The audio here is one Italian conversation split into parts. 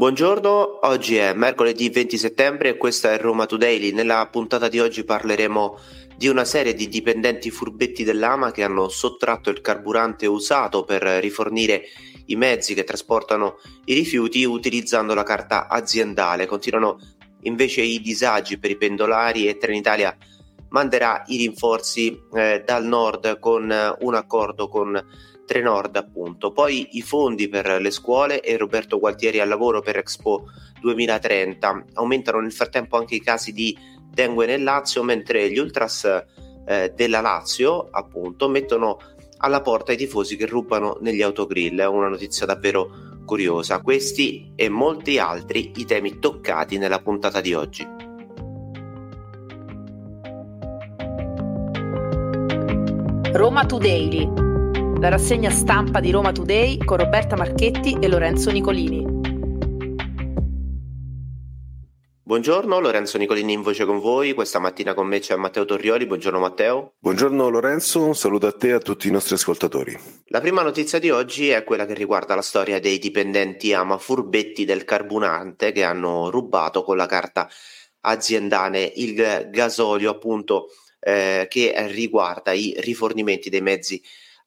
Buongiorno, oggi è mercoledì 20 settembre e questa è Roma Today. Nella puntata di oggi parleremo di una serie di dipendenti furbetti dell'AMA che hanno sottratto il carburante usato per rifornire i mezzi che trasportano i rifiuti utilizzando la carta aziendale. Continuano invece i disagi per i pendolari e Trenitalia manderà i rinforzi eh, dal nord con eh, un accordo con Trenord appunto, poi i fondi per le scuole e Roberto Gualtieri al lavoro per Expo 2030. Aumentano nel frattempo anche i casi di dengue nel Lazio, mentre gli ultras eh, della Lazio appunto mettono alla porta i tifosi che rubano negli autogrill. Una notizia davvero curiosa. Questi e molti altri i temi toccati nella puntata di oggi. Roma Today la rassegna stampa di Roma Today con Roberta Marchetti e Lorenzo Nicolini. Buongiorno, Lorenzo Nicolini in voce con voi. Questa mattina con me c'è Matteo Torrioli. Buongiorno Matteo. Buongiorno Lorenzo, un saluto a te e a tutti i nostri ascoltatori. La prima notizia di oggi è quella che riguarda la storia dei dipendenti ama furbetti del carburante che hanno rubato con la carta aziendale il gasolio appunto eh, che riguarda i rifornimenti dei mezzi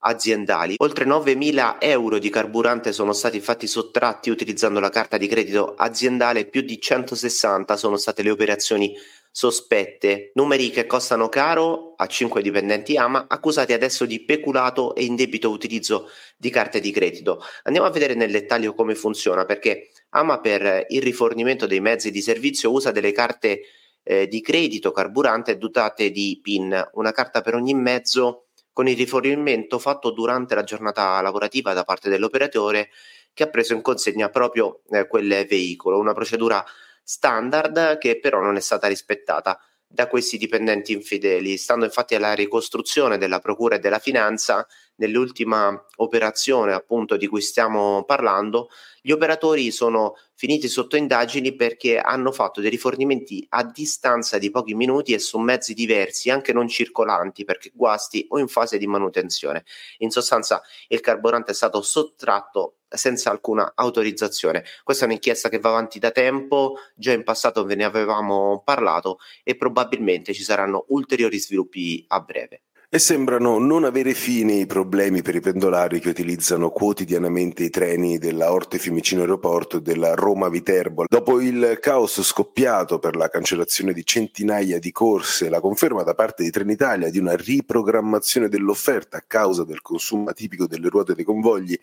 aziendali. Oltre 9.000 euro di carburante sono stati infatti sottratti utilizzando la carta di credito aziendale più di 160 sono state le operazioni sospette, numeri che costano caro a 5 dipendenti AMA accusati adesso di peculato e indebito utilizzo di carte di credito. Andiamo a vedere nel dettaglio come funziona perché AMA per il rifornimento dei mezzi di servizio usa delle carte eh, di credito carburante dotate di PIN, una carta per ogni mezzo con il rifornimento fatto durante la giornata lavorativa da parte dell'operatore che ha preso in consegna proprio eh, quel veicolo, una procedura standard che però non è stata rispettata da questi dipendenti infedeli, stando infatti alla ricostruzione della Procura e della Finanza, nell'ultima operazione appunto di cui stiamo parlando, gli operatori sono finiti sotto indagini perché hanno fatto dei rifornimenti a distanza di pochi minuti e su mezzi diversi, anche non circolanti perché guasti o in fase di manutenzione. In sostanza il carburante è stato sottratto senza alcuna autorizzazione. Questa è un'inchiesta che va avanti da tempo, già in passato ve ne avevamo parlato e probabilmente ci saranno ulteriori sviluppi a breve. E sembrano non avere fine i problemi per i pendolari che utilizzano quotidianamente i treni della Orte Fiumicino Aeroporto e della Roma Viterbo. Dopo il caos scoppiato per la cancellazione di centinaia di corse e la conferma da parte di Trenitalia di una riprogrammazione dell'offerta a causa del consumo atipico delle ruote dei convogli,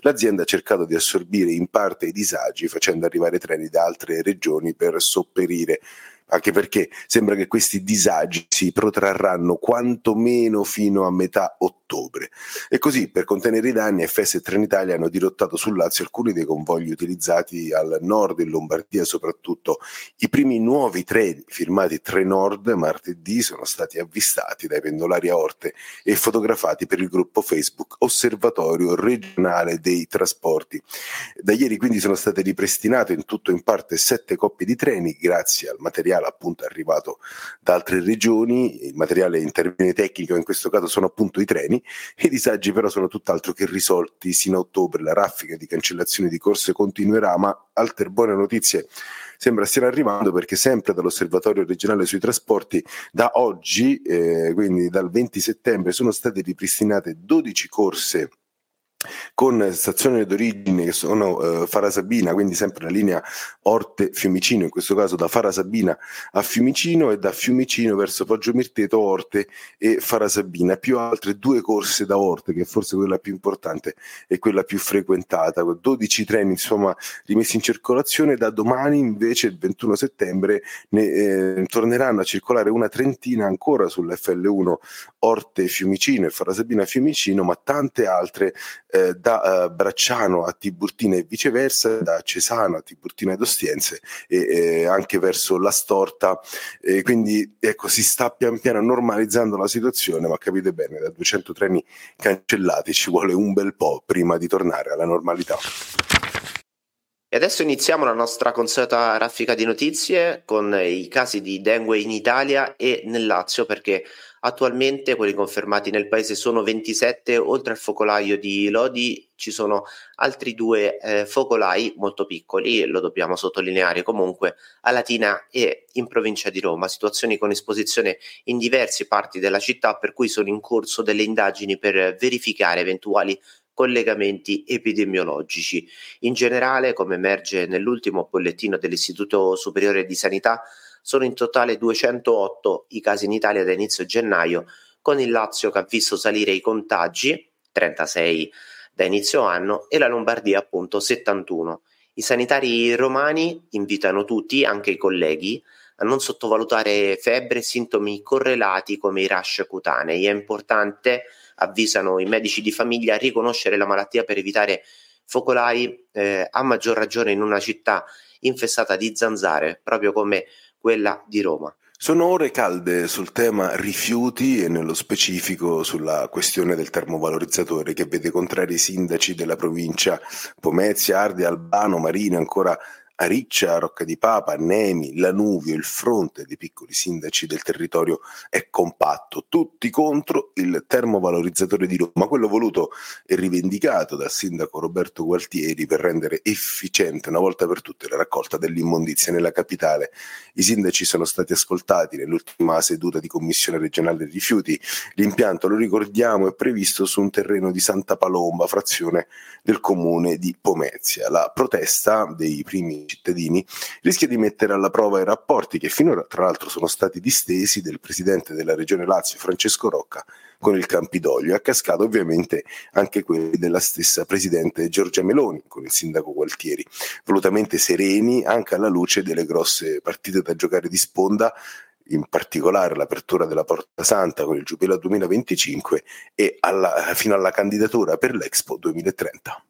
l'azienda ha cercato di assorbire in parte i disagi facendo arrivare treni da altre regioni per sopperire anche perché sembra che questi disagi si protrarranno quantomeno fino a metà ottobre. E così, per contenere i danni, FS e Trenitalia hanno dirottato sul Lazio alcuni dei convogli utilizzati al nord, in Lombardia soprattutto. I primi nuovi treni firmati Trenord martedì sono stati avvistati dai pendolari a Orte e fotografati per il gruppo Facebook Osservatorio regionale dei trasporti. Da ieri quindi sono state ripristinate in tutto in parte sette coppie di treni grazie al materiale materiale appunto arrivato da altre regioni, il materiale in termini tecnici in questo caso sono appunto i treni, i disagi però sono tutt'altro che risolti sino a ottobre, la raffica di cancellazione di corse continuerà, ma altre buone notizie sembra stiano arrivando perché sempre dall'Osservatorio regionale sui trasporti da oggi, eh, quindi dal 20 settembre, sono state ripristinate 12 corse con stazioni d'origine che sono eh, Farasabina, quindi sempre la linea Orte-Fiumicino, in questo caso da Farasabina a Fiumicino e da Fiumicino verso Poggio Mirteto, Orte e Farasabina, più altre due corse da Orte, che è forse quella più importante e quella più frequentata, 12 treni insomma rimessi in circolazione, da domani invece il 21 settembre ne eh, torneranno a circolare una trentina ancora sull'FL1 Orte-Fiumicino e Farasabina-Fiumicino, ma tante altre eh, da eh, Bracciano a Tiburtina e viceversa, da Cesano a Tiburtina ed Ostiense e eh, anche verso la Storta. quindi ecco, si sta pian piano normalizzando la situazione, ma capite bene, da 200 treni cancellati ci vuole un bel po' prima di tornare alla normalità. E adesso iniziamo la nostra consueta raffica di notizie con i casi di dengue in Italia e nel Lazio perché attualmente quelli confermati nel paese sono 27, oltre al focolaio di Lodi ci sono altri due eh, focolai molto piccoli, lo dobbiamo sottolineare comunque, a Latina e in provincia di Roma, situazioni con esposizione in diverse parti della città per cui sono in corso delle indagini per verificare eventuali collegamenti epidemiologici. In generale, come emerge nell'ultimo bollettino dell'Istituto Superiore di Sanità, sono in totale 208 i casi in Italia da inizio gennaio, con il Lazio che ha visto salire i contagi, 36 da inizio anno, e la Lombardia appunto 71. I sanitari romani invitano tutti, anche i colleghi, a non sottovalutare febbre e sintomi correlati come i rash cutanei. È importante avvisano i medici di famiglia riconoscere la malattia per evitare focolai, eh, a maggior ragione in una città infestata di zanzare, proprio come quella di Roma. Sono ore calde sul tema rifiuti e nello specifico sulla questione del termovalorizzatore che vede contrari i sindaci della provincia Pomezia, Ardi, Albano, Marino Ariccia, Rocca di Papa, Nemi, Lanuvio, il fronte dei piccoli sindaci del territorio è compatto, tutti contro il termovalorizzatore di Roma, quello voluto e rivendicato dal sindaco Roberto Gualtieri per rendere efficiente una volta per tutte la raccolta dell'immondizia nella capitale. I sindaci sono stati ascoltati nell'ultima seduta di commissione regionale dei rifiuti. L'impianto, lo ricordiamo, è previsto su un terreno di Santa Palomba, frazione del comune di Pomezia. La protesta dei primi cittadini, rischia di mettere alla prova i rapporti che finora tra l'altro sono stati distesi del presidente della regione Lazio Francesco Rocca con il Campidoglio, a cascata ovviamente anche quelli della stessa presidente Giorgia Meloni con il sindaco Gualtieri, volutamente sereni anche alla luce delle grosse partite da giocare di sponda in particolare l'apertura della Porta Santa con il Giubileo 2025 e alla, fino alla candidatura per l'Expo 2030.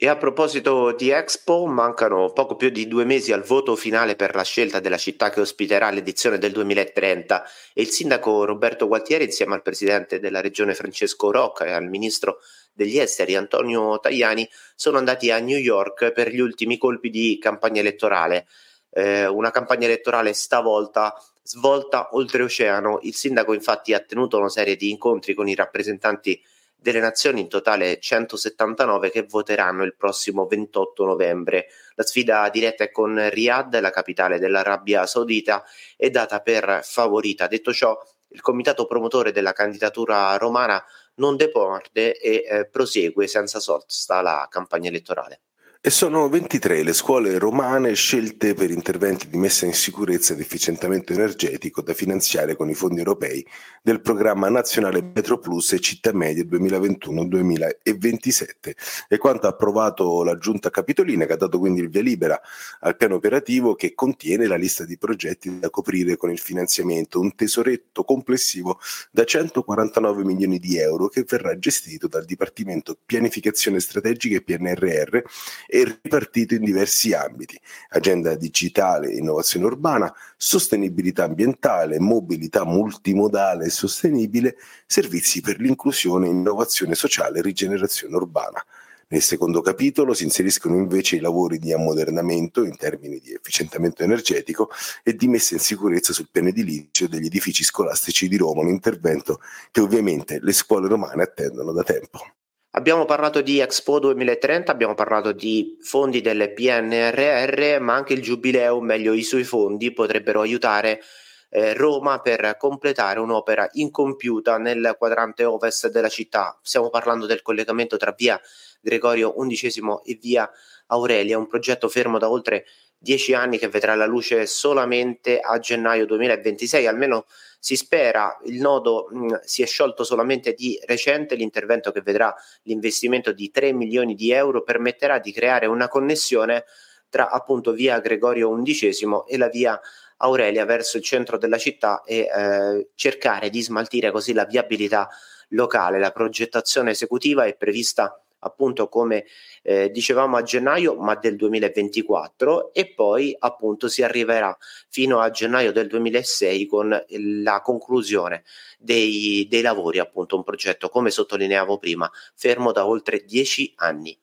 E a proposito di Expo, mancano poco più di due mesi al voto finale per la scelta della città che ospiterà l'edizione del 2030 e il sindaco Roberto Gualtieri insieme al presidente della regione Francesco Rocca e al ministro degli esteri Antonio Tajani sono andati a New York per gli ultimi colpi di campagna elettorale. Eh, una campagna elettorale stavolta svolta oltreoceano. Il sindaco infatti ha tenuto una serie di incontri con i rappresentanti delle nazioni, in totale 179 che voteranno il prossimo 28 novembre. La sfida diretta è con Riyadh, la capitale dell'Arabia Saudita, è data per favorita. Detto ciò, il comitato promotore della candidatura romana non deporde e eh, prosegue senza sosta la campagna elettorale. E sono 23 le scuole romane scelte per interventi di messa in sicurezza ed efficientamento energetico da finanziare con i fondi europei del programma nazionale Metro Plus e Città Media 2021-2027. E quanto ha approvato la giunta capitolina che ha dato quindi il via libera al piano operativo che contiene la lista di progetti da coprire con il finanziamento, un tesoretto complessivo da 149 milioni di euro che verrà gestito dal Dipartimento Pianificazione Strategica e PNRR e ripartito in diversi ambiti, agenda digitale innovazione urbana, sostenibilità ambientale, mobilità multimodale e sostenibile, servizi per l'inclusione, innovazione sociale e rigenerazione urbana. Nel secondo capitolo si inseriscono invece i lavori di ammodernamento in termini di efficientamento energetico e di messa in sicurezza sul piano edilizio degli edifici scolastici di Roma, un intervento che ovviamente le scuole romane attendono da tempo. Abbiamo parlato di Expo 2030, abbiamo parlato di fondi del PNRR, ma anche il Giubileo, meglio i suoi fondi, potrebbero aiutare eh, Roma per completare un'opera incompiuta nel quadrante ovest della città. Stiamo parlando del collegamento tra via Gregorio XI e via Aurelia, un progetto fermo da oltre dieci anni che vedrà la luce solamente a gennaio 2026, almeno si spera. Il nodo mh, si è sciolto solamente di recente, l'intervento che vedrà l'investimento di 3 milioni di euro permetterà di creare una connessione tra appunto via Gregorio XI e la via Aurelia verso il centro della città e eh, cercare di smaltire così la viabilità locale. La progettazione esecutiva è prevista appunto come eh, dicevamo a gennaio ma del 2024 e poi appunto si arriverà fino a gennaio del 2006 con la conclusione dei, dei lavori appunto un progetto come sottolineavo prima fermo da oltre dieci anni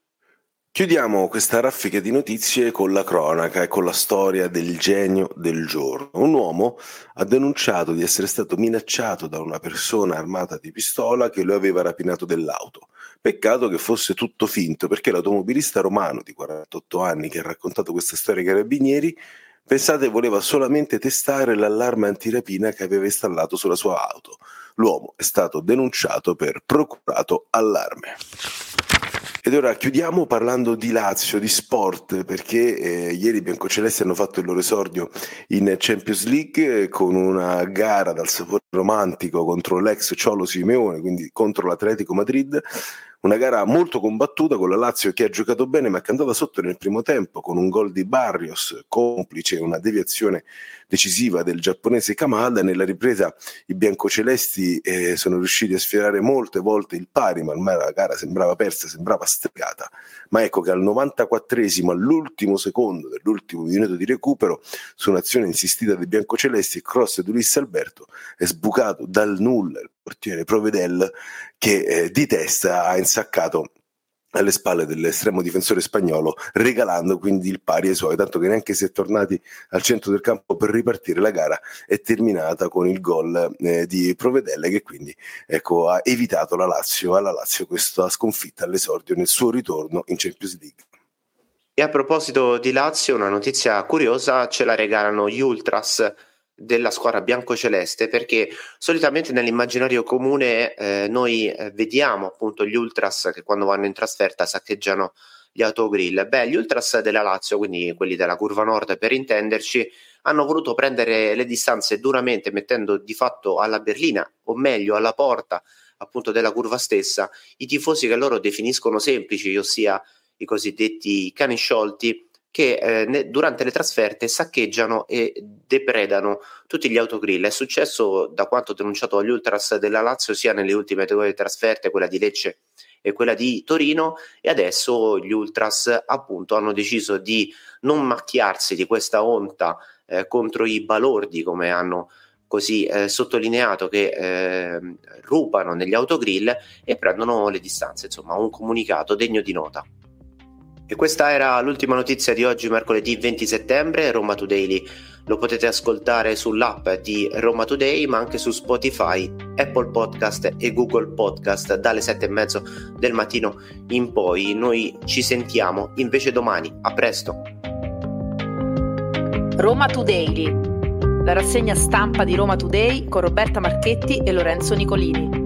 Chiudiamo questa raffica di notizie con la cronaca e con la storia del genio del giorno. Un uomo ha denunciato di essere stato minacciato da una persona armata di pistola che lo aveva rapinato dell'auto. Peccato che fosse tutto finto perché l'automobilista romano di 48 anni che ha raccontato questa storia ai carabinieri Pensate voleva solamente testare l'allarme antirapina che aveva installato sulla sua auto. L'uomo è stato denunciato per procurato allarme. Ed ora chiudiamo parlando di Lazio, di sport, perché eh, ieri i biancocelesti hanno fatto il loro esordio in Champions League eh, con una gara dal sapore romantico contro l'ex Ciolo Simeone, quindi contro l'Atletico Madrid una gara molto combattuta con la Lazio che ha giocato bene ma che è andata sotto nel primo tempo con un gol di Barrios, complice una deviazione decisiva del giapponese Kamada. Nella ripresa i biancocelesti eh, sono riusciti a sfiorare molte volte il pari, ma ormai la gara sembrava persa, sembrava stregata. Ma ecco che al 94esimo, all'ultimo secondo dell'ultimo minuto di recupero, su un'azione insistita dei biancocelesti, il cross di Luis Alberto è sbucato dal nulla il portiere Provedel che eh, di testa ha insaccato alle spalle dell'estremo difensore spagnolo, regalando quindi il pari ai suoi, tanto che neanche si è tornati al centro del campo per ripartire la gara è terminata con il gol eh, di Provedelle che quindi ecco, ha evitato la Lazio, alla Lazio questa sconfitta all'esordio nel suo ritorno in Champions League. E a proposito di Lazio, una notizia curiosa ce la regalano gli Ultras della squadra biancoceleste perché solitamente nell'immaginario comune eh, noi eh, vediamo appunto gli ultras che quando vanno in trasferta saccheggiano gli autogrill. Beh, gli ultras della Lazio, quindi quelli della curva nord per intenderci, hanno voluto prendere le distanze duramente mettendo di fatto alla berlina o meglio alla porta appunto della curva stessa i tifosi che loro definiscono semplici, ossia i cosiddetti cani sciolti che eh, ne, durante le trasferte saccheggiano e depredano tutti gli autogrill. È successo da quanto denunciato agli Ultras della Lazio sia nelle ultime due trasferte, quella di Lecce e quella di Torino, e adesso gli Ultras appunto hanno deciso di non macchiarsi di questa onta eh, contro i balordi, come hanno così eh, sottolineato che eh, rubano negli autogrill e prendono le distanze, insomma un comunicato degno di nota. E questa era l'ultima notizia di oggi, mercoledì 20 settembre. Roma Today lo potete ascoltare sull'app di Roma Today, ma anche su Spotify, Apple Podcast e Google Podcast dalle 7 e mezzo del mattino in poi. Noi ci sentiamo invece domani. A presto. Roma Today, la rassegna stampa di Roma Today con Roberta Marchetti e Lorenzo Nicolini.